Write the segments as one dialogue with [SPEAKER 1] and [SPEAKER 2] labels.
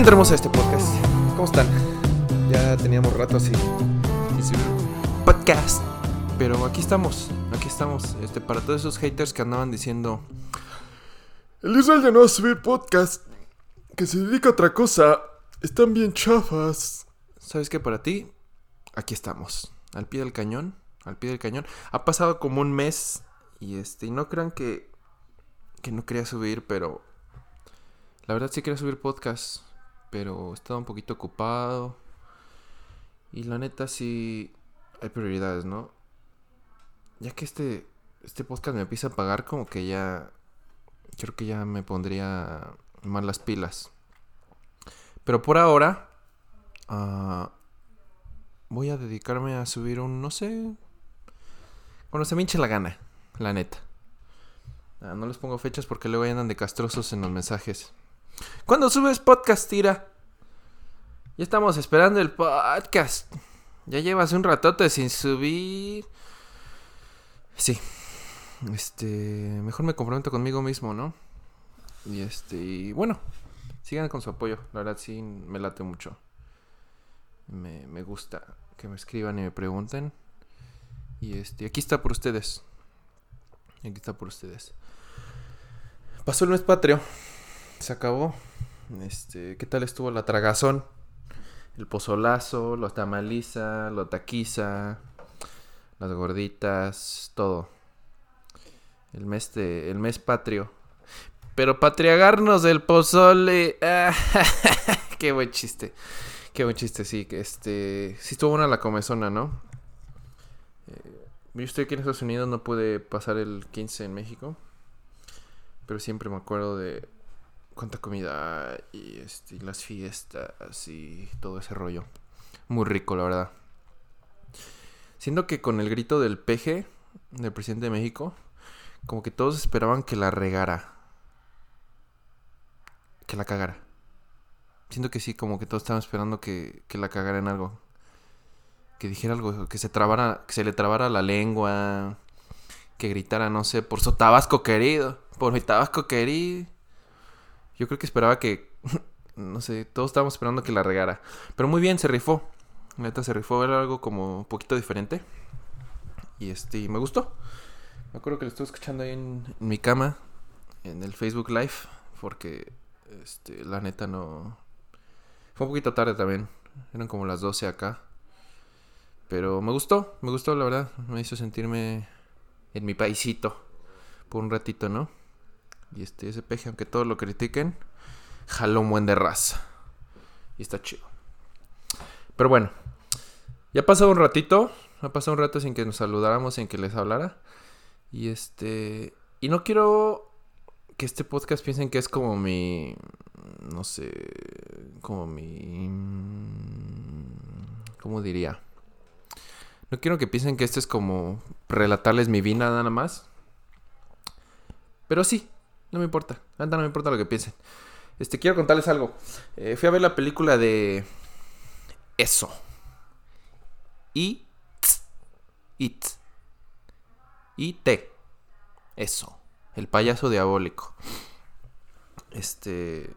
[SPEAKER 1] Entremos a este podcast. ¿Cómo están? Ya teníamos rato así. sin subir podcast. Pero aquí estamos. Estamos. Este, para todos esos haters que andaban diciendo.
[SPEAKER 2] El Israel ya no va a subir podcast. Que se dedica a otra cosa. Están bien chafas.
[SPEAKER 1] ¿Sabes qué? Para ti, aquí estamos. Al pie del cañón. Al pie del cañón. Ha pasado como un mes. Y este. Y no crean que. Que no quería subir, pero. La verdad sí quería subir podcast. Pero estaba un poquito ocupado. Y la neta sí. Hay prioridades, ¿no? Ya que este. Este podcast me empieza a pagar, como que ya. Creo que ya me pondría más las pilas. Pero por ahora. ah, voy a dedicarme a subir un. No sé. Cuando se me hinche la gana. La neta. Ah, no les pongo fechas porque luego andan de castrosos en los mensajes. ¿Cuándo subes podcast, Tira? Ya estamos esperando el podcast. Ya llevas un ratote sin subir. Sí. Este. Mejor me comprometo conmigo mismo, ¿no? Y este. Y bueno. Sigan con su apoyo. La verdad sí me late mucho. Me, me gusta que me escriban y me pregunten. Y este. Aquí está por ustedes. Aquí está por ustedes. Pasó el mes patrio. Se acabó. Este. ¿Qué tal estuvo la tragazón? El pozolazo, los tamaliza, lo taquiza, las gorditas, todo. El mes de, el mes patrio. Pero patriagarnos del pozole. ah, qué buen chiste. Qué buen chiste, sí. Este, sí estuvo buena la comezona, ¿no? Eh, yo estoy aquí en Estados Unidos, no pude pasar el 15 en México. Pero siempre me acuerdo de cuánta comida y, este, y las fiestas y todo ese rollo. Muy rico, la verdad. Siento que con el grito del peje del presidente de México, como que todos esperaban que la regara. Que la cagara. Siento que sí, como que todos estaban esperando que, que la cagara en algo. Que dijera algo, que se trabara, que se le trabara la lengua. Que gritara, no sé, por su tabasco querido. Por mi tabasco querido. Yo creo que esperaba que. No sé, todos estábamos esperando que la regara. Pero muy bien, se rifó. Neta se rifó, era algo como un poquito diferente. Y este, me gustó. Me acuerdo que lo estuve escuchando ahí en, en mi cama, en el Facebook Live, porque este, la neta no. Fue un poquito tarde también. Eran como las 12 acá. Pero me gustó, me gustó la verdad. Me hizo sentirme en mi paisito por un ratito, ¿no? Y este, ese peje, aunque todos lo critiquen, jaló un buen de raza. Y está chido. Pero bueno, ya ha pasado un ratito. Ha pasado un rato sin que nos saludáramos, sin que les hablara. Y este. Y no quiero que este podcast piensen que es como mi. No sé. Como mi. ¿Cómo diría? No quiero que piensen que esto es como relatarles mi vida nada más. Pero sí, no me importa. La neta no me importa lo que piensen. Este, quiero contarles algo. Eh, fui a ver la película de. Eso. Y. It. Y. Eso. El payaso diabólico. Este.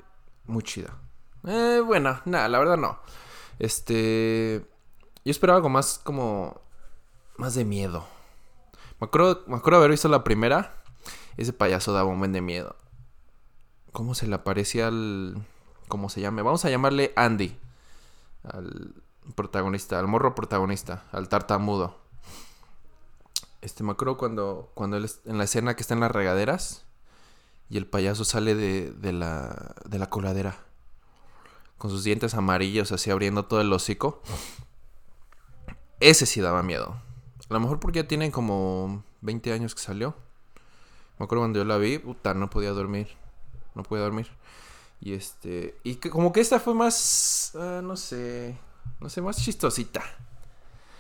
[SPEAKER 1] Muy chida. Eh, bueno, nada, la verdad no. Este. Yo esperaba algo más como. Más de miedo. Me acuerdo, me acuerdo haber visto la primera. Ese payaso daba un buen de miedo. ¿Cómo se le aparecía al. ¿Cómo se llame? Vamos a llamarle Andy. Al protagonista, al morro protagonista, al tartamudo. Este, me acuerdo cuando, cuando él, en la escena que está en las regaderas y el payaso sale de, de, la, de la coladera con sus dientes amarillos así abriendo todo el hocico. Ese sí daba miedo. A lo mejor porque ya tienen como 20 años que salió. Me acuerdo cuando yo la vi, puta, no podía dormir. No podía dormir. Y este. Y como que esta fue más. ah, no sé. No sé, más chistosita.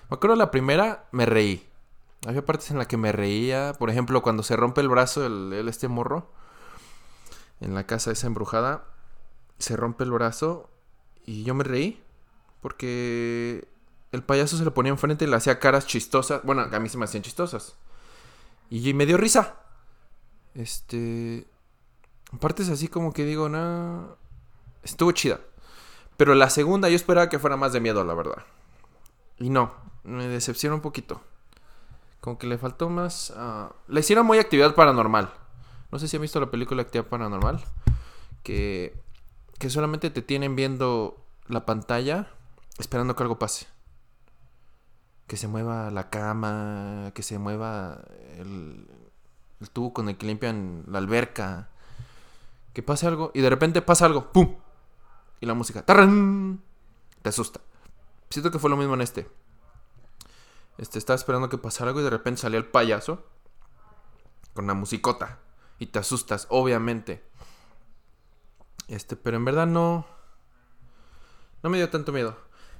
[SPEAKER 1] Me acuerdo la primera, me reí. Había partes en las que me reía. Por ejemplo, cuando se rompe el brazo el, el este morro. En la casa esa embrujada. Se rompe el brazo. Y yo me reí. Porque el payaso se le ponía enfrente y le hacía caras chistosas. Bueno, a mí se me hacían chistosas. Y me dio risa. Este. Partes así como que digo, no. Estuvo chida. Pero la segunda yo esperaba que fuera más de miedo, la verdad. Y no, me decepciona un poquito. Como que le faltó más... Uh... Le hicieron muy actividad paranormal. No sé si han visto la película Actividad Paranormal. Que, que solamente te tienen viendo la pantalla esperando que algo pase. Que se mueva la cama, que se mueva el, el tubo con el que limpian la alberca. Que pase algo y de repente pasa algo. ¡Pum! Y la música. ¡Tarán! Te asusta. Siento que fue lo mismo en este. Este, estaba esperando que pasara algo y de repente salía el payaso con la musicota. Y te asustas, obviamente. Este, pero en verdad no. No me dio tanto miedo.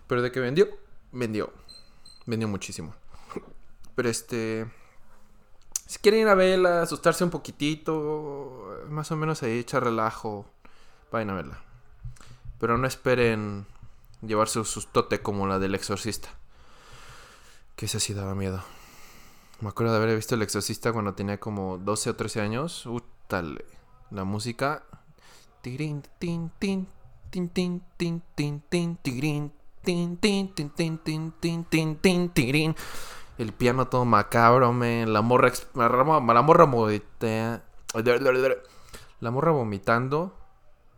[SPEAKER 1] Pero de que vendió, vendió. Vendió muchísimo. Pero este. Si quieren ir a verla, asustarse un poquitito, más o menos ahí, echar relajo, vayan a verla. Pero no esperen llevarse un sustote como la del exorcista. Que ese sí daba miedo. Me acuerdo de haber visto El Exorcista cuando tenía como 12 o 13 años. Útale. La música. Tirin, tin, tin, tin, tin, tin, tin, tin, tirin, tin, tin, tin, tin, tin, tin, tin, tirin. El piano todo macabro, me. La morra. La morra vomitea. La morra vomitando.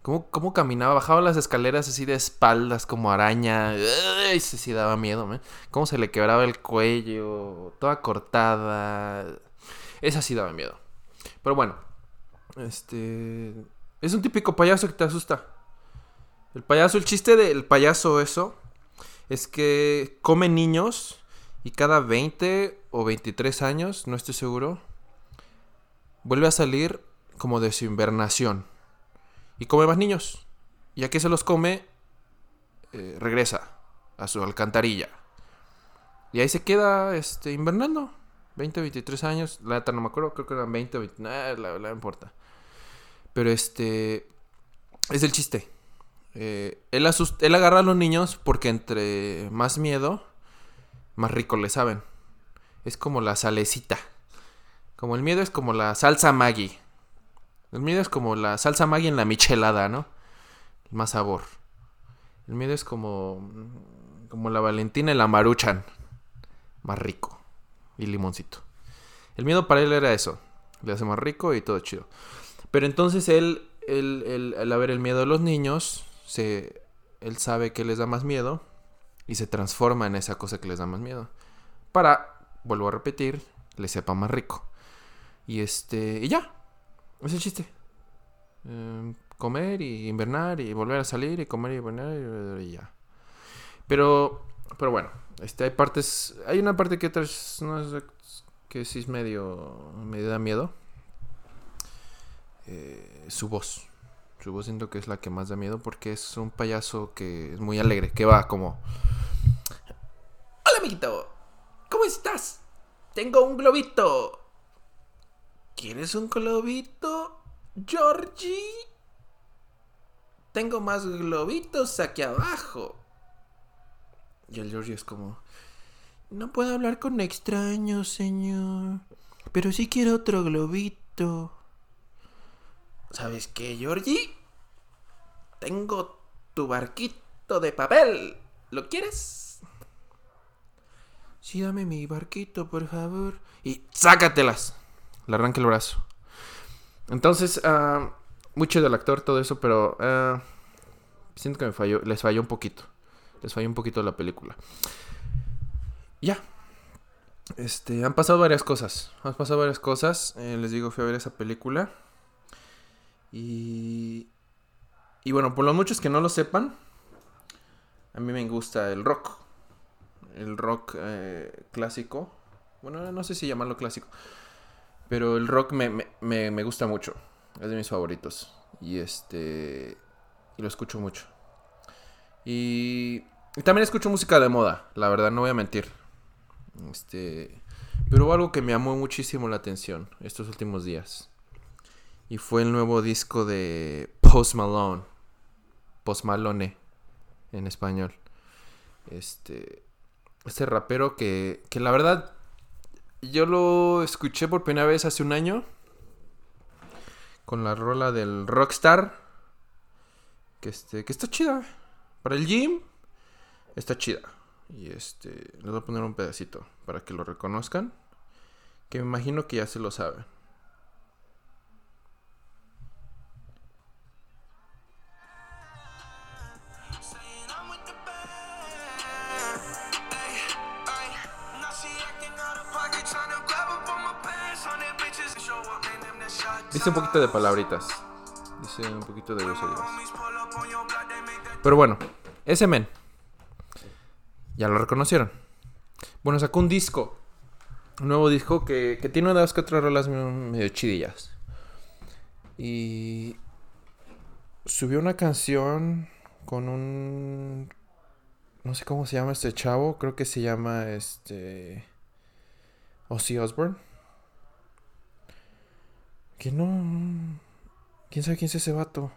[SPEAKER 1] ¿Cómo, ¿Cómo, caminaba? Bajaba las escaleras así de espaldas, como araña. Ay, se sí daba miedo, ¿me? Cómo se le quebraba el cuello, toda cortada. Esa sí daba miedo. Pero bueno, este. Es un típico payaso que te asusta. El payaso, el chiste del payaso, eso, es que come niños y cada 20 o 23 años, no estoy seguro, vuelve a salir como de su invernación y come más niños. Y a que se los come, eh, regresa a su alcantarilla. Y ahí se queda este, invernando. 20, 23 años. La neta no me acuerdo, creo que eran 20 o 20. la, la importa. Pero este. Es el chiste. Eh, él, él agarra a los niños porque entre más miedo, más rico le saben. Es como la salecita. Como el miedo es como la salsa Maggie. El miedo es como la salsa Maggi en la michelada, ¿no? Más sabor. El miedo es como como la Valentina y la Maruchan. Más rico. Y limoncito. El miedo para él era eso. Le hace más rico y todo chido. Pero entonces él, él, al haber el miedo de los niños, se, él sabe que les da más miedo y se transforma en esa cosa que les da más miedo. Para, vuelvo a repetir, le sepa más rico. Y este, y ya, es el chiste. Em, comer y invernar y volver a salir y comer y invernar y, ya. Pero, pero bueno, este, hay partes, hay una parte que no que sí es medio, me da miedo. Eh, su voz. Su voz siento que es la que más da miedo porque es un payaso que es muy alegre, que va como... Amiguito, ¿cómo estás? Tengo un globito. ¿Quieres un globito, Georgie? Tengo más globitos aquí abajo. Y el Georgie es como... No puedo hablar con extraños, señor. Pero sí quiero otro globito. ¿Sabes qué, Georgie? Tengo tu barquito de papel. ¿Lo quieres? Sí, dame mi barquito, por favor. Y sácatelas le arranca el brazo. Entonces, uh, mucho del actor, todo eso, pero uh, siento que me falló, les falló un poquito. Les falló un poquito la película. Ya. Este, han pasado varias cosas. Han pasado varias cosas. Eh, les digo, fui a ver esa película. Y. Y bueno, por los muchos que no lo sepan, a mí me gusta el rock. El rock eh, clásico. Bueno, no sé si llamarlo clásico. Pero el rock me, gusta mucho. Es de mis favoritos. Y este. Y lo escucho mucho. Y, y, también escucho música de moda, la verdad, no voy a mentir. Este. Pero hubo algo que me llamó muchísimo la atención estos últimos días. Y fue el nuevo disco de Post Malone. Post Malone en español. Este. Este rapero que, que la verdad. Yo lo escuché por primera vez hace un año. Con la rola del Rockstar. Que este. Que está chida. Para el gym. Está chida. Y este. Les voy a poner un pedacito. Para que lo reconozcan. Que me imagino que ya se lo saben. Dice un poquito de palabritas. Dice un poquito de groserías. Pero bueno, ese men. Ya lo reconocieron. Bueno, sacó un disco. Un nuevo disco que, que tiene unas que otras rolas medio chidillas. Y subió una canción con un... No sé cómo se llama este chavo. Creo que se llama este... Ozzy Osbourne. Que no... ¿Quién sabe quién es ese vato?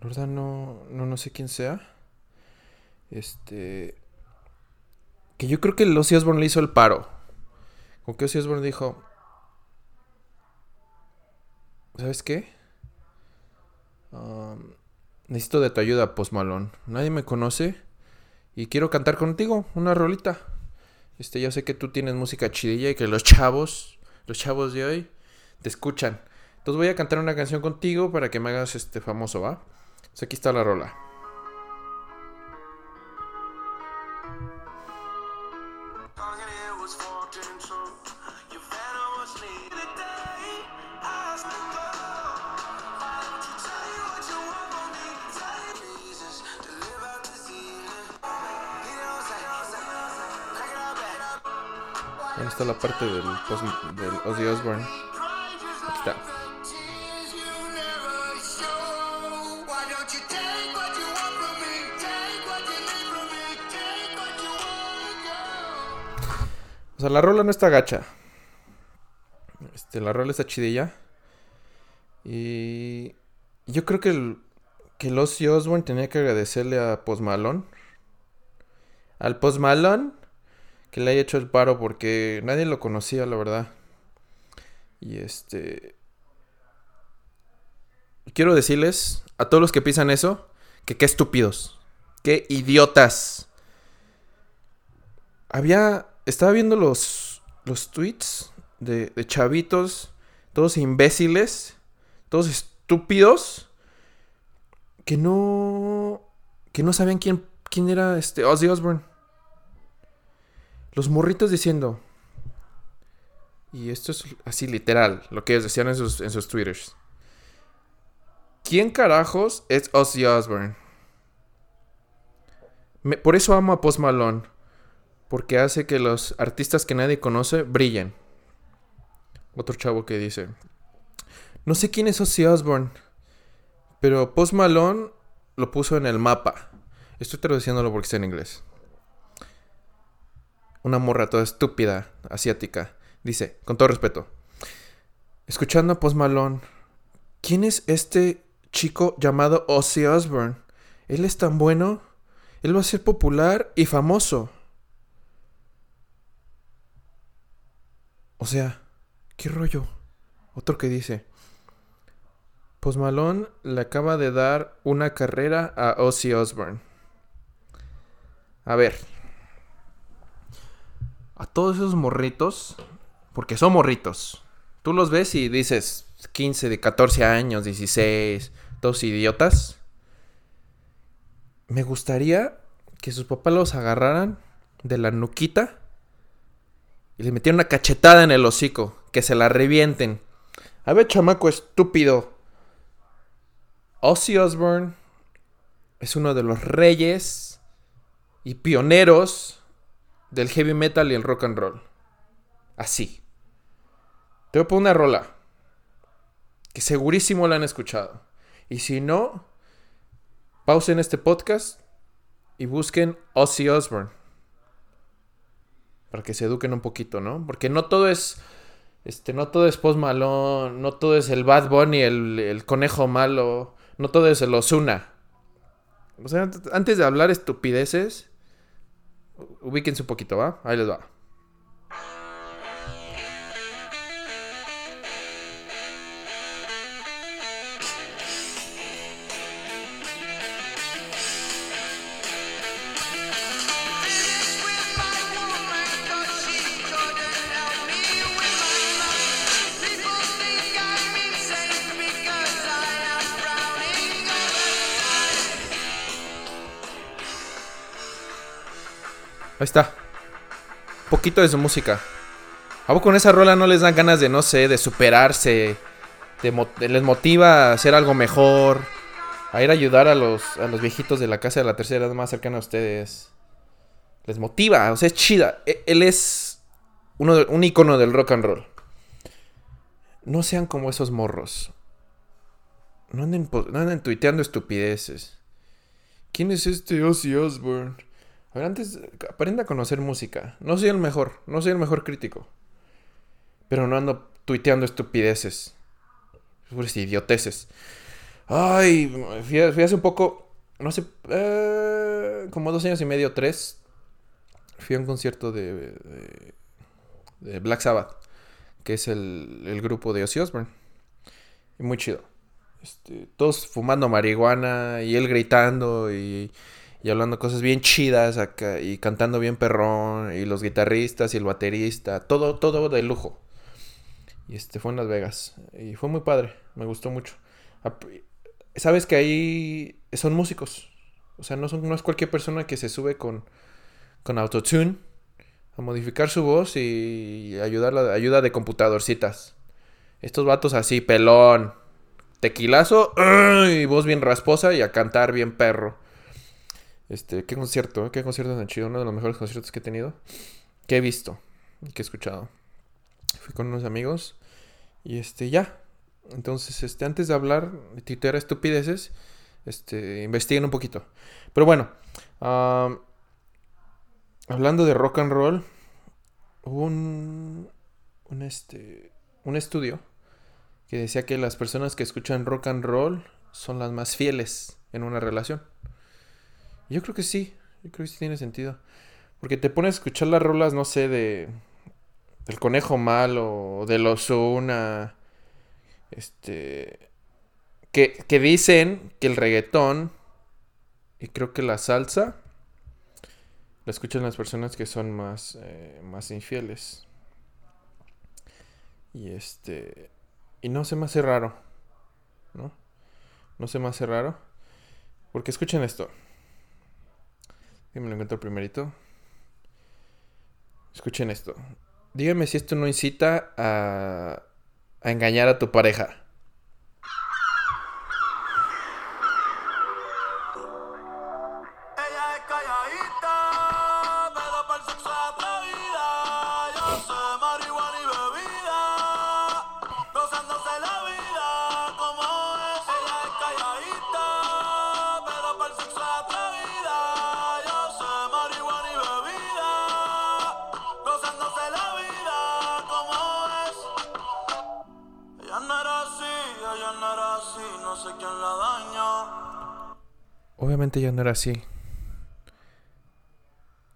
[SPEAKER 1] La verdad no, no, no sé quién sea. Este... Que yo creo que el Ozzy le hizo el paro. Como que Ozzy Osbourne dijo... ¿Sabes qué? Um, necesito de tu ayuda, Post Malone. Nadie me conoce. Y quiero cantar contigo una rolita. Este, yo sé que tú tienes música chidilla y que los chavos, los chavos de hoy, te escuchan. Entonces voy a cantar una canción contigo para que me hagas este famoso, ¿va? Entonces aquí está la rola. Ahí está la parte del, Post- del Ozzy Osbourne. O sea, la rola no está gacha. Este, la rola está chidilla. Y yo creo que el, que el Ozzy tenía que agradecerle a Post Malone. Al Post Malone que le haya hecho el paro porque nadie lo conocía, la verdad. Y este... Quiero decirles a todos los que piensan eso, que qué estúpidos, qué idiotas. Había... Estaba viendo los, los tweets de, de chavitos, todos imbéciles, todos estúpidos, que no... que no sabían quién, quién era este Ozzy Osbourne. Los morritos diciendo... Y esto es así literal, lo que ellos decían en sus, en sus twitters. ¿Quién carajos es Ozzy Osbourne? Por eso amo a Post Malone. Porque hace que los artistas que nadie conoce brillen. Otro chavo que dice. No sé quién es Ozzy Osbourne. Pero Post Malone lo puso en el mapa. Estoy traduciéndolo porque está en inglés. Una morra toda estúpida, asiática. Dice, con todo respeto. Escuchando a Post Malone. ¿Quién es este chico llamado Ozzy Osbourne? Él es tan bueno. Él va a ser popular y famoso. O sea, ¿qué rollo? Otro que dice. Post Malone le acaba de dar una carrera a Ozzy Osbourne. A ver. A todos esos morritos, porque son morritos. Tú los ves y dices 15, de 14 años, 16, todos idiotas. Me gustaría que sus papás los agarraran de la nuquita y le metieran una cachetada en el hocico, que se la revienten. A ver, chamaco estúpido. Ozzy Osbourne es uno de los reyes y pioneros del heavy metal y el rock and roll. Así. Te voy a poner una rola. Que segurísimo la han escuchado. Y si no, pausen este podcast y busquen Ozzy Osbourne. para que se eduquen un poquito, ¿no? Porque no todo es, este, no todo es Post no todo es el Bad Bunny, el, el conejo malo, no todo es el Ozuna. O sea, antes de hablar estupideces, ubíquense un poquito, ¿va? Ahí les va. Ahí está. Poquito de su música. ¿A poco con esa rola no les dan ganas de, no sé, de superarse? Les motiva a hacer algo mejor. A ir a ayudar a los, a los viejitos de la casa de la tercera edad más cercana a ustedes. Les motiva, o sea, es chida. E- Él es uno de- un icono del rock and roll. No sean como esos morros. No anden, no anden tuiteando estupideces. ¿Quién es este Ozzy Osbourne? A ver, antes, aprenda a conocer música. No soy el mejor, no soy el mejor crítico. Pero no ando tuiteando estupideces. Puras idioteces. Ay, fui, hace un poco, no sé, eh, como dos años y medio, tres. Fui a un concierto de, de, de Black Sabbath, que es el, el grupo de Ozzy Osbourne. Y muy chido. Este, todos fumando marihuana y él gritando y, y hablando cosas bien chidas y cantando bien perrón y los guitarristas y el baterista, todo todo de lujo. Y este fue en Las Vegas y fue muy padre, me gustó mucho. Sabes que ahí son músicos. O sea, no son no es cualquier persona que se sube con con autotune a modificar su voz y ayudar la ayuda de computadorcitas. Estos vatos así pelón, tequilazo y voz bien rasposa y a cantar bien perro. Este, qué concierto, ¿eh? qué concierto tan chido, uno de los mejores conciertos que he tenido, que he visto, que he escuchado. Fui con unos amigos y este, ya. Entonces, este, antes de hablar de titular estupideces, este, investiguen un poquito. Pero bueno, hablando de rock and roll, hubo un, un, este, un estudio que decía que las personas que escuchan rock and roll son las más fieles en una relación. Yo creo que sí, yo creo que sí tiene sentido. Porque te pones a escuchar las rolas, no sé, de del conejo malo, de los una este que, que dicen que el reggaetón y creo que la salsa la escuchan las personas que son más eh, más infieles. Y este y no se me hace raro, ¿no? No se me hace raro. Porque escuchen esto. Que me lo encuentro primerito. Escuchen esto. Dígame si esto no incita a, a engañar a tu pareja.
[SPEAKER 3] Ella es calladita,
[SPEAKER 1] Obviamente ya no era así.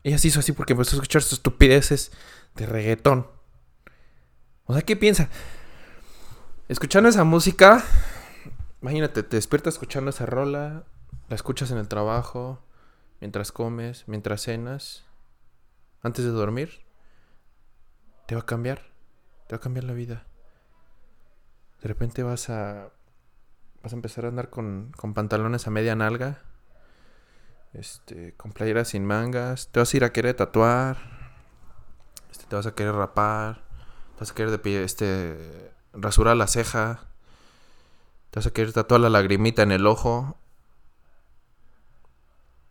[SPEAKER 1] Ella se hizo así porque empezó a escuchar sus estupideces de reggaetón. O sea, ¿qué piensa? Escuchando esa música, imagínate, te despiertas escuchando esa rola, la escuchas en el trabajo, mientras comes, mientras cenas, antes de dormir. Te va a cambiar, te va a cambiar la vida. De repente vas a vas a empezar a andar con, con pantalones a media nalga. Este, con playeras sin mangas. Te vas a ir a querer tatuar. Este, te vas a querer rapar. Te vas a querer este, rasurar la ceja. Te vas a querer tatuar la lagrimita en el ojo.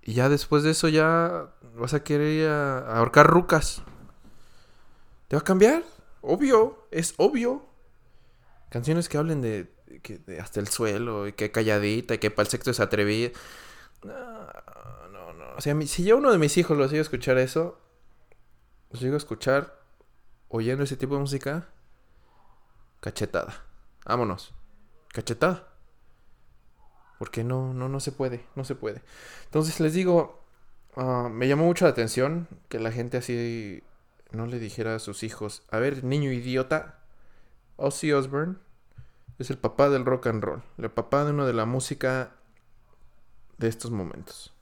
[SPEAKER 1] Y ya después de eso ya vas a querer ir a, a ahorcar rucas. ¿Te va a cambiar? Obvio, es obvio. Canciones que hablen de, que de hasta el suelo, y que calladita, y que para el sexo es atrevida. No, no, no. O sea, si yo a uno de mis hijos lo hacía escuchar eso, los llego a escuchar oyendo ese tipo de música, cachetada. Vámonos. Cachetada. Porque no, no, no se puede, no se puede. Entonces les digo, ah, me llamó mucho la atención que la gente así no le dijera a sus hijos, a ver, niño idiota, Ozzy Osbourne es el papá del rock and roll, el papá de uno de la música de estos momentos.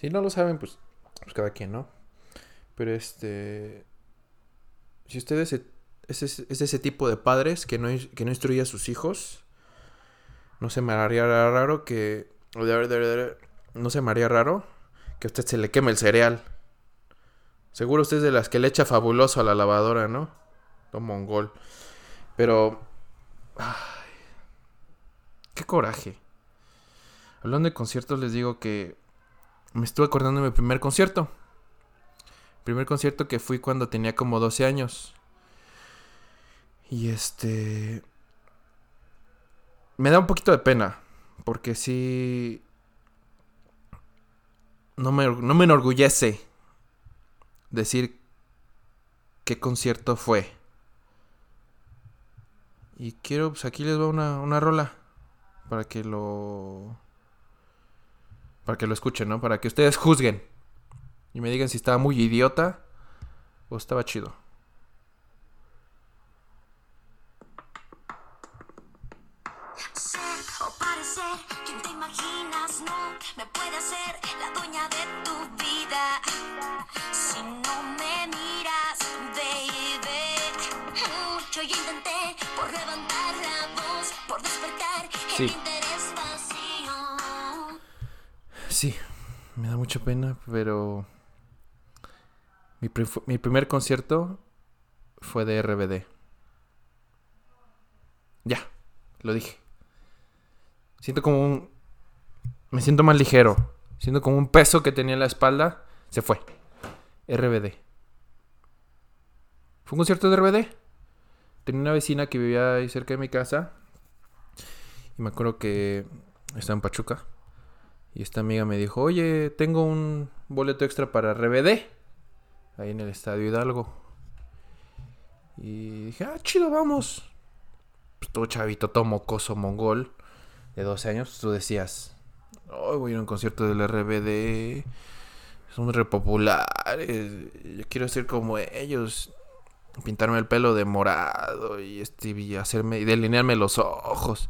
[SPEAKER 1] Si no lo saben, pues, pues cada quien, ¿no? Pero este, si es, es ese tipo de padres que no, que no instruye a sus hijos, no se me haría raro que. No se me haría raro que a usted se le queme el cereal. Seguro usted es de las que le echa fabuloso a la lavadora, ¿no? Don mongol. Pero. Ay, qué coraje. Hablando de conciertos, les digo que me estuve acordando de mi primer concierto. Primer concierto que fui cuando tenía como 12 años. Y este me da un poquito de pena. Porque sí. No me, no me enorgullece decir qué concierto fue. Y quiero, pues aquí les va una, una rola. Para que lo. Para que lo escuchen, ¿no? Para que ustedes juzguen. Y me digan si estaba muy idiota o estaba chido.
[SPEAKER 4] Ser me
[SPEAKER 1] da mucha pena, pero mi, mi primer concierto fue de RBD. Ya, lo dije. Siento como un... Me siento más ligero. Siento como un peso que tenía en la espalda. Se fue. RBD. Fue un concierto de RBD. Tenía una vecina que vivía ahí cerca de mi casa. Y me acuerdo que estaba en Pachuca. Y esta amiga me dijo, oye, tengo un boleto extra para RBD. Ahí en el Estadio Hidalgo. Y dije, ah, chido, vamos. Pues todo chavito, todo mocoso, mongol. De 12 años, tú decías, oh, voy a ir a un concierto del RBD. Son re populares. Yo quiero ser como ellos. Pintarme el pelo de morado y, este, y hacerme y delinearme los ojos.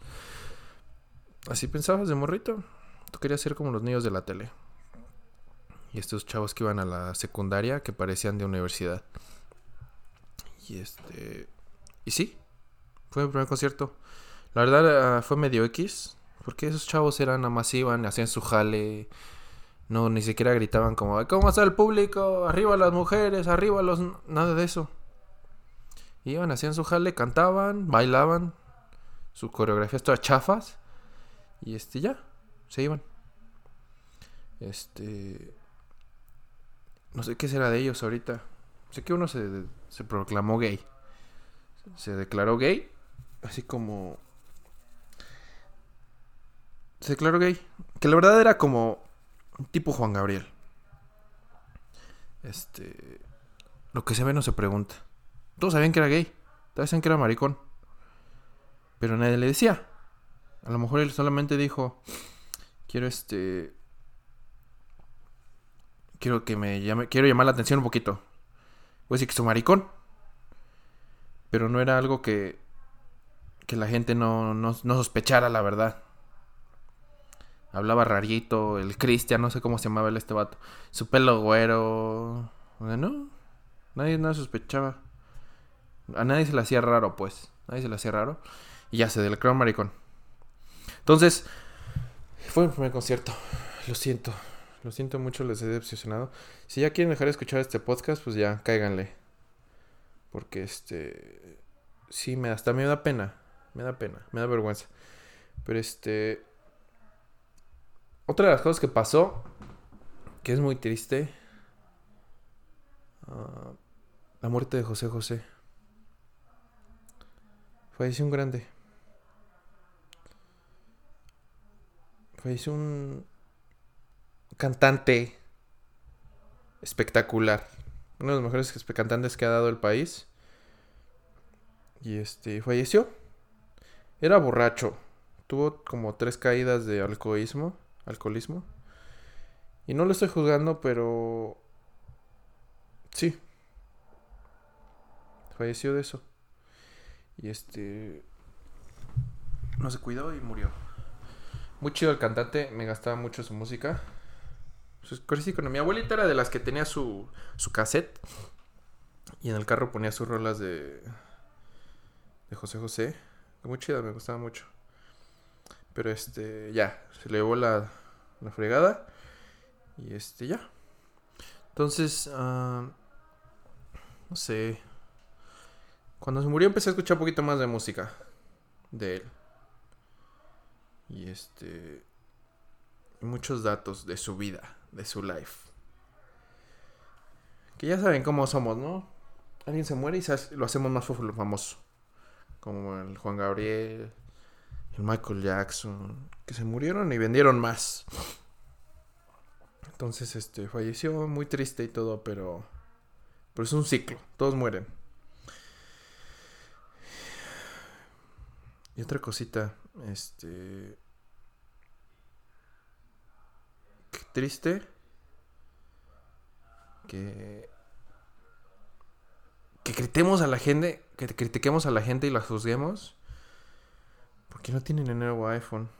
[SPEAKER 1] ¿Así pensabas de morrito? Tú querías ser como los niños de la tele. Y estos chavos que iban a la secundaria que parecían de universidad. Y este. Y sí, fue mi primer concierto. La verdad ah, fue medio X. Porque esos chavos eran nada más iban, hacían su jale. No, ni siquiera gritaban como, ¿cómo está el público? Arriba las mujeres, arriba los... Nada de eso. Iban, hacían su jale, cantaban, bailaban. Sus coreografías todas chafas. Y este ya, se iban. Este. No sé qué será de ellos ahorita. Sé que uno se, se proclamó gay. Se declaró gay. Así como. Se declaró gay. Que la verdad era como. Un tipo Juan Gabriel. Este. Lo que se ve no se pregunta. Todos sabían que era gay. Todos sabían que era maricón. Pero nadie le decía. A lo mejor él solamente dijo. Quiero este. Quiero que me llame. Quiero llamar la atención un poquito. Voy a decir que soy maricón. Pero no era algo que. Que la gente no, no, no sospechara, la verdad. Hablaba rarito. El Cristian, no sé cómo se llamaba el este vato. Su pelo güero. No. Nadie nada sospechaba. A nadie se le hacía raro, pues. Nadie se le hacía raro. Y ya se declaró maricón. Entonces, fue mi primer concierto. Lo siento. Lo siento mucho, les he decepcionado. Si ya quieren dejar de escuchar este podcast, pues ya, cáiganle. Porque este. Sí, me, hasta me da pena. Me da pena. Me da vergüenza. Pero este. Otra de las cosas que pasó. Que es muy triste. ah, la muerte de José José. Falleció un grande. Falleció un cantante espectacular. Uno de los mejores cantantes que ha dado el país. Y este, falleció. Era borracho. Tuvo como tres caídas de alcoholismo. Alcoholismo. Y no lo estoy juzgando, pero... Sí. Falleció de eso. Y este... No se cuidó y murió. Muy chido el cantante, me gastaba mucho su música. Pues, crecí con mi abuelita era de las que tenía su, su cassette. Y en el carro ponía sus rolas de, de José José. Muy chida, me gustaba mucho. Pero este, ya, se le llevó la, la fregada. Y este, ya. Entonces, ah, no sé. Cuando se murió empecé a escuchar un poquito más de música de él. Y este. Muchos datos de su vida, de su life. Que ya saben cómo somos, ¿no? Alguien se muere y lo hacemos más famo- famoso. Como el Juan Gabriel, el Michael Jackson. Que se murieron y vendieron más. Entonces, este, falleció muy triste y todo, pero. Pero es un ciclo. Todos mueren. Y otra cosita, este... Qué triste que... Que critiquemos a la gente, que critiquemos a la gente y la juzguemos. Porque no tienen el nuevo iPhone.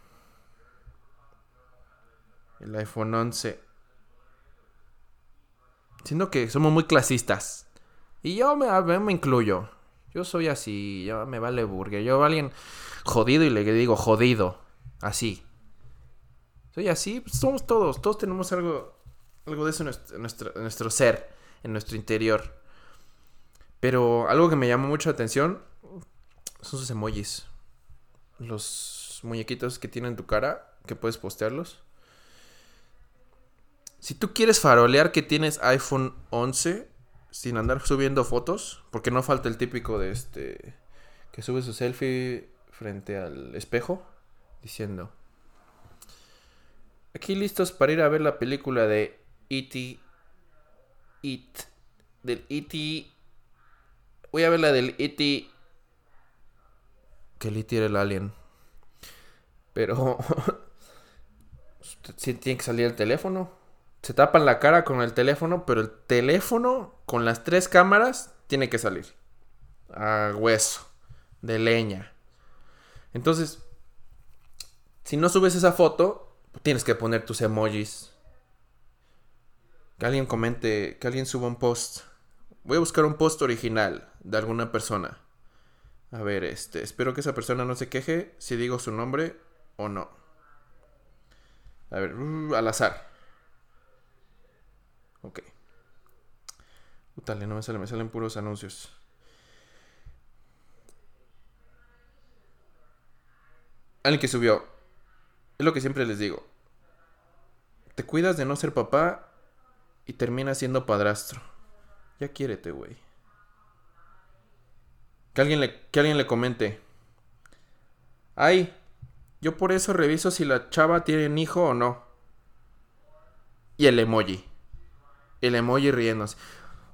[SPEAKER 1] El iPhone 11. Siendo que somos muy clasistas. Y yo me, me, me incluyo. Yo soy así, yo me vale burger. Yo a alguien jodido y le digo jodido. Así. Soy así, pues somos todos. Todos tenemos algo, algo de eso en nuestro, nuestro ser, en nuestro interior. Pero algo que me llamó mucho la atención son sus emojis. Los muñequitos que tienen tu cara, que puedes postearlos. Si tú quieres farolear que tienes iPhone 11 sin andar subiendo fotos, porque no falta el típico de este que sube su selfie frente al espejo diciendo Aquí listos para ir a ver la película de E.T. It del E.T. Voy a ver la del E.T. Que el E.T. era el alien. Pero sí tiene que salir el teléfono se tapan la cara con el teléfono, pero el teléfono con las tres cámaras tiene que salir. A hueso, de leña. Entonces, si no subes esa foto, tienes que poner tus emojis. Que alguien comente, que alguien suba un post. Voy a buscar un post original de alguna persona. A ver, este, espero que esa persona no se queje si digo su nombre o no. A ver, uh, al azar. Ok. Utale, no me sale, me salen puros anuncios. Alguien que subió. Es lo que siempre les digo. Te cuidas de no ser papá y terminas siendo padrastro. Ya quiérete, güey. Que alguien le, que alguien le comente. Ay, yo por eso reviso si la chava tiene hijo o no. Y el emoji el emoji riéndose.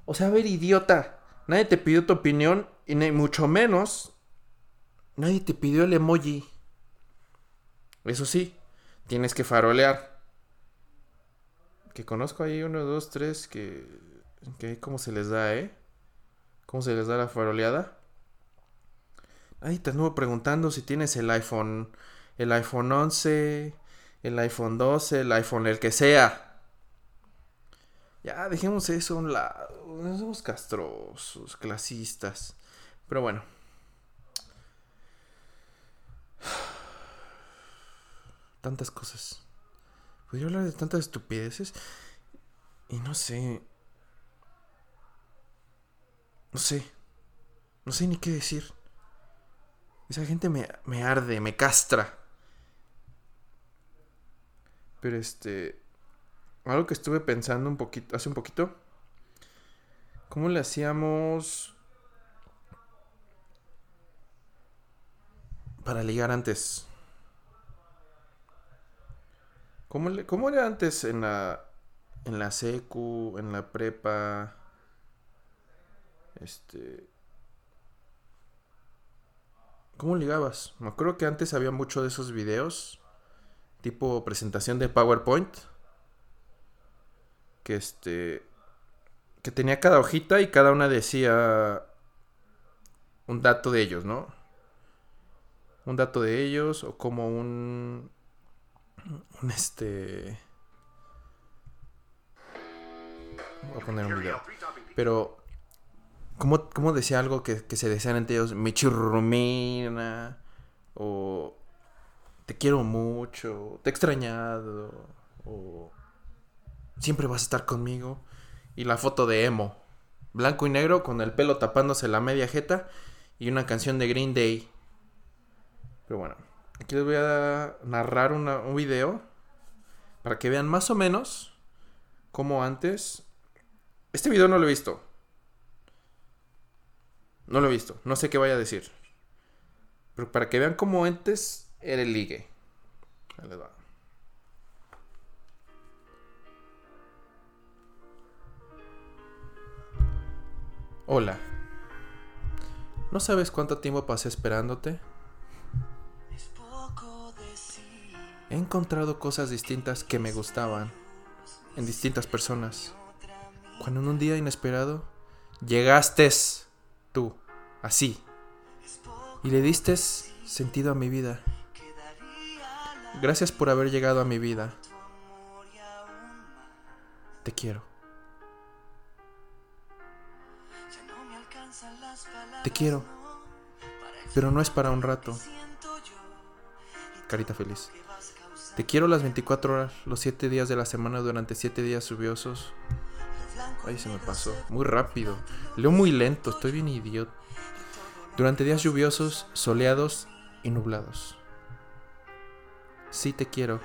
[SPEAKER 1] O sea, a ver, idiota. Nadie te pidió tu opinión y ni mucho menos nadie te pidió el emoji. Eso sí, tienes que farolear. Que conozco ahí uno, dos, tres que... que ¿Cómo se les da, eh? ¿Cómo se les da la faroleada? Ay, te anduvo preguntando si tienes el iPhone... El iPhone 11, el iPhone 12, el iPhone el que sea. Ya, dejemos eso a un lado. No somos castrosos, clasistas. Pero bueno. Tantas cosas. Podría hablar de tantas estupideces. Y no sé. No sé. No sé ni qué decir. Esa gente me, me arde, me castra. Pero este algo que estuve pensando un poquito, hace un poquito. ¿Cómo le hacíamos para ligar antes? ¿Cómo, le- cómo era antes en la, en la secu, en la prepa, Este. ¿Cómo ligabas? Me acuerdo que antes había mucho de esos videos. Tipo presentación de PowerPoint. Que este. Que tenía cada hojita y cada una decía. Un dato de ellos, ¿no? Un dato de ellos. O como un. Un este. Voy a poner un video. Pero. ¿Cómo, cómo decía algo que, se decían entre ellos? Mi churrumina. O. Te quiero mucho. Te he extrañado. O. Siempre vas a estar conmigo. Y la foto de Emo. Blanco y negro con el pelo tapándose la media jeta. Y una canción de Green Day. Pero bueno. Aquí les voy a narrar un video. Para que vean más o menos. Cómo antes. Este video no lo he visto. No lo he visto. No sé qué vaya a decir. Pero para que vean cómo antes era el ligue. Ahí les va. Hola. ¿No sabes cuánto tiempo pasé esperándote? He encontrado cosas distintas que me gustaban en distintas personas. Cuando en un día inesperado llegaste tú, así, y le diste sentido a mi vida. Gracias por haber llegado a mi vida. Te quiero. Te quiero. Pero no es para un rato. Carita feliz. Te quiero las 24 horas, los 7 días de la semana durante 7 días lluviosos. Ay, se me pasó. Muy rápido. Leo muy lento, estoy bien idiota. Durante días lluviosos, soleados y nublados. Sí te quiero,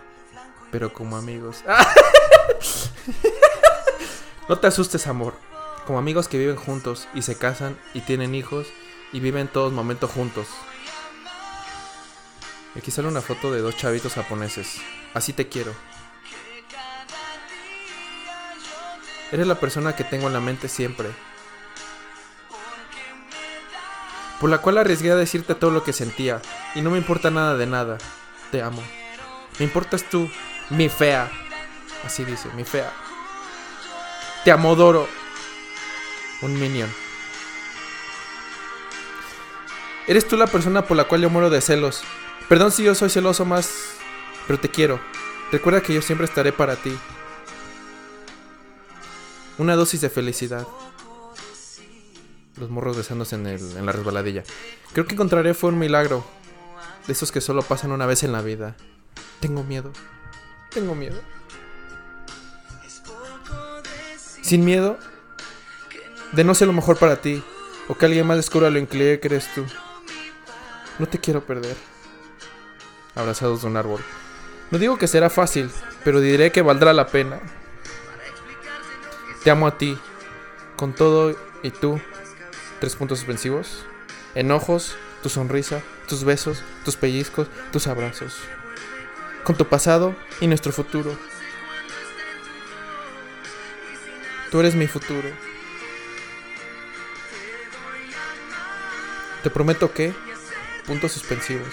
[SPEAKER 1] pero como amigos. no te asustes, amor. Como amigos que viven juntos y se casan y tienen hijos y viven todos momentos juntos. Aquí sale una foto de dos chavitos japoneses. Así te quiero. Eres la persona que tengo en la mente siempre. Por la cual arriesgué a decirte todo lo que sentía. Y no me importa nada de nada. Te amo. Me importas tú, mi fea. Así dice, mi fea. Te amodoro. Un minion. Eres tú la persona por la cual yo muero de celos. Perdón si yo soy celoso más, pero te quiero. Recuerda que yo siempre estaré para ti. Una dosis de felicidad. Los morros besándose en, el- en la resbaladilla. Creo que encontraré fue un milagro. De esos que solo pasan una vez en la vida. Tengo miedo. Tengo miedo. Sin miedo de no ser lo mejor para ti. O que alguien más descubra lo increíble que eres tú. No te quiero perder. Abrazados de un árbol. No digo que será fácil, pero diré que valdrá la pena. Te amo a ti, con todo y tú. Tres puntos suspensivos. Enojos, tu sonrisa, tus besos, tus pellizcos, tus abrazos. Con tu pasado y nuestro futuro. Tú eres mi futuro. Te prometo que... Puntos suspensivos.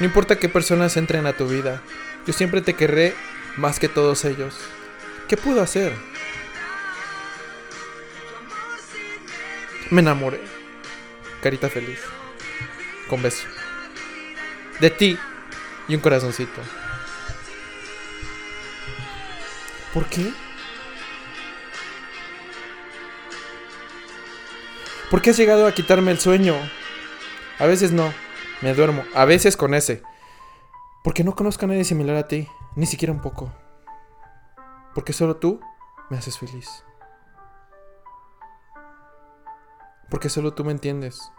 [SPEAKER 1] No importa qué personas entren a tu vida, yo siempre te querré más que todos ellos. ¿Qué puedo hacer? Me enamoré. Carita feliz. Con beso. De ti y un corazoncito. ¿Por qué? ¿Por qué has llegado a quitarme el sueño? A veces no, me duermo, a veces con ese. Porque no conozco a nadie similar a ti, ni siquiera un poco. Porque solo tú me haces feliz. Porque solo tú me entiendes.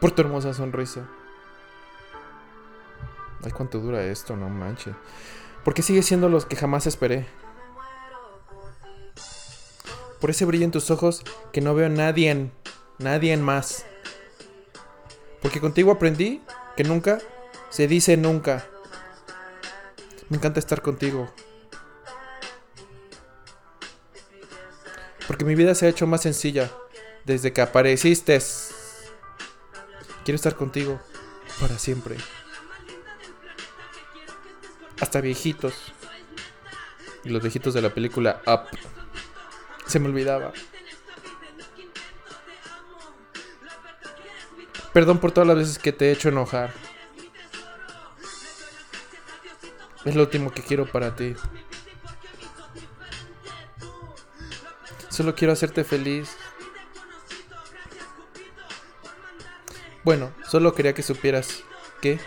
[SPEAKER 1] Por tu hermosa sonrisa. Ay, cuánto dura esto, no manches. Porque sigue siendo los que jamás esperé. Por ese brillo en tus ojos que no veo nadie, nadie más. Porque contigo aprendí que nunca se dice nunca. Me encanta estar contigo. Porque mi vida se ha hecho más sencilla desde que apareciste. Quiero estar contigo para siempre. Hasta viejitos. Y los viejitos de la película Up. Se me olvidaba. Perdón por todas las veces que te he hecho enojar. Es lo último que quiero para ti. Solo quiero hacerte feliz. Bueno, solo quería que supieras que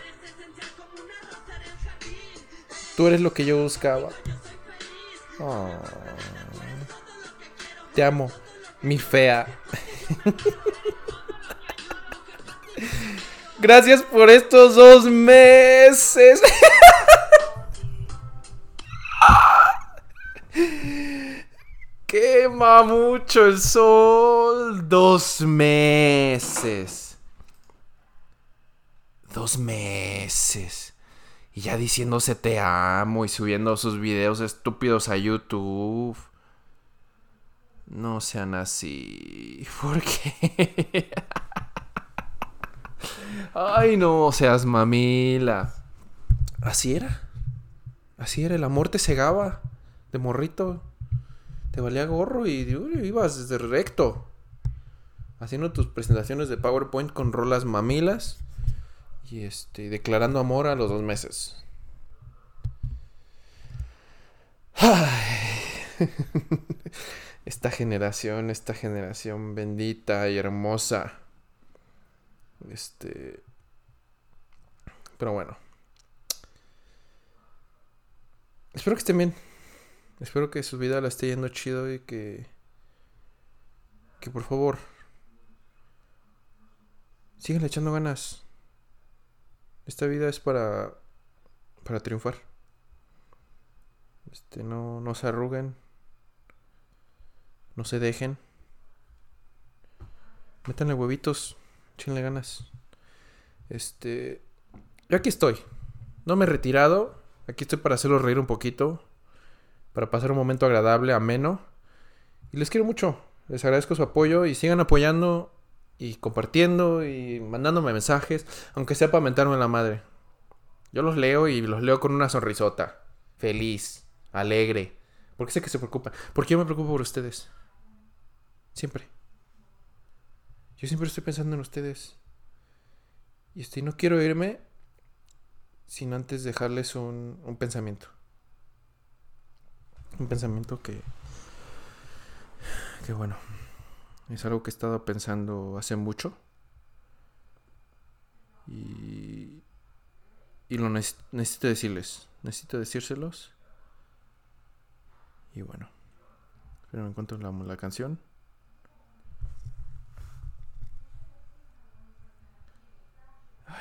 [SPEAKER 1] tú eres lo que yo buscaba. Oh. Te amo, mi fea. Gracias por estos dos meses. Quema mucho el sol. Dos meses. Dos meses. Y ya diciéndose te amo y subiendo sus videos estúpidos a YouTube. No sean así. ¿Por qué? Ay, no seas mamila. Así era. Así era. El amor te cegaba. De morrito. Te valía gorro y ibas desde recto. Haciendo tus presentaciones de PowerPoint con rolas mamilas. Y este, declarando amor a los dos meses. Ay. Esta generación, esta generación bendita y hermosa. Este. Pero bueno. Espero que estén bien. Espero que su vida la esté yendo chido y que. Que por favor. Sigan echando ganas. Esta vida es para. Para triunfar. Este, no, no se arruguen. No se dejen. Métanle huevitos. Échenle ganas. Este. Yo aquí estoy. No me he retirado. Aquí estoy para hacerlos reír un poquito. Para pasar un momento agradable, ameno. Y les quiero mucho. Les agradezco su apoyo y sigan apoyando y compartiendo y mandándome mensajes. Aunque sea para mentarme la madre. Yo los leo y los leo con una sonrisota. Feliz, alegre. Porque sé que se preocupan. Porque yo me preocupo por ustedes. Siempre. Yo siempre estoy pensando en ustedes. Y este, no quiero irme sin antes dejarles un, un pensamiento. Un pensamiento que. Que bueno. Es algo que he estado pensando hace mucho. Y. Y lo neces- necesito decirles. Necesito decírselos. Y bueno. Pero me encuentro la, la canción.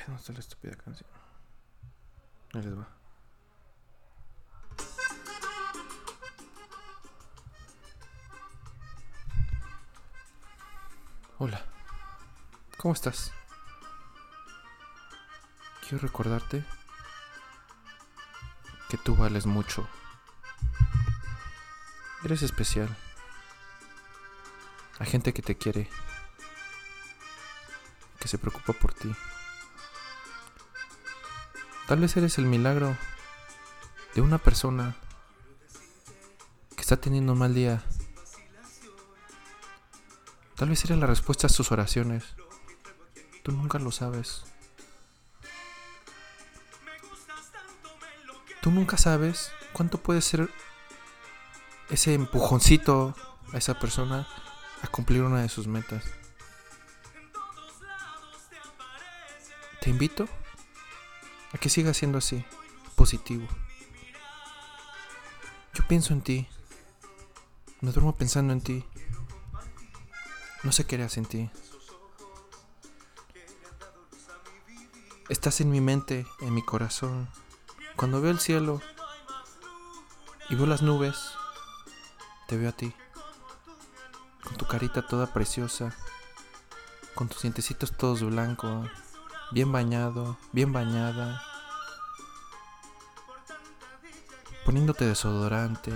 [SPEAKER 1] ¿Dónde está la estúpida canción? Ahí les va. Hola. ¿Cómo estás? Quiero recordarte que tú vales mucho. Eres especial. Hay gente que te quiere, que se preocupa por ti. Tal vez eres el milagro de una persona que está teniendo un mal día. Tal vez eres la respuesta a sus oraciones. Tú nunca lo sabes. Tú nunca sabes cuánto puede ser ese empujoncito a esa persona a cumplir una de sus metas. Te invito a que sigas siendo así, positivo. Yo pienso en ti. Me duermo pensando en ti. No sé qué harás sin ti. Estás en mi mente, en mi corazón. Cuando veo el cielo y veo las nubes, te veo a ti. Con tu carita toda preciosa. Con tus dientecitos todos blancos. Bien bañado, bien bañada. Poniéndote desodorante.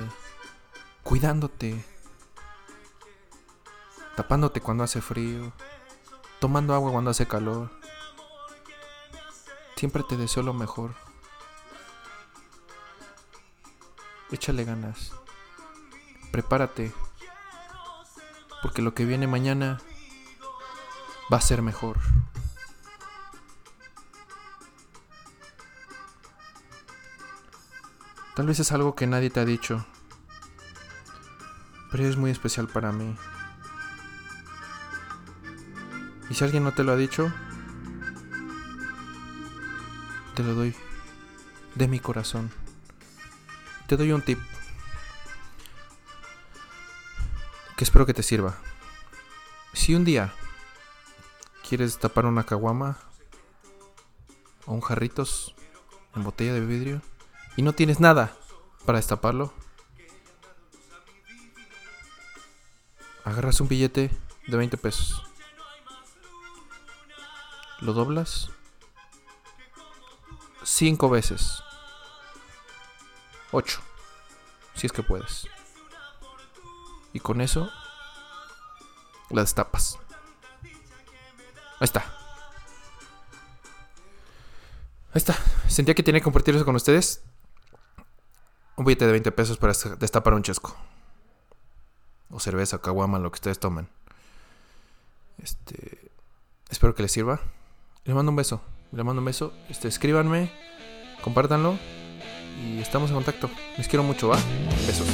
[SPEAKER 1] Cuidándote. tapándote cuando hace frío, tomando agua cuando hace calor. Siempre te deseo lo mejor. Échale ganas. Prepárate. Porque lo que viene mañana va a ser mejor. Tal vez es algo que nadie te ha dicho, pero es muy especial para mí. Y si alguien no te lo ha dicho, te lo doy de mi corazón. Te doy un tip que espero que te sirva. Si un día quieres tapar una caguama o un jarritos en botella de vidrio y no tienes nada para destaparlo, agarras un billete de 20 pesos, lo doblas 5 veces, 8, si es que puedes, y con eso la destapas. Ahí está. Ahí está. Sentía que tenía que compartir eso con ustedes. Un billete de 20 pesos para destapar un chesco. O cerveza, caguama, lo que ustedes tomen. Este. Espero que les sirva. Les mando un beso. Les mando un beso. Este, escríbanme. Compártanlo. Y estamos en contacto. Les quiero mucho, ¿va? Besos.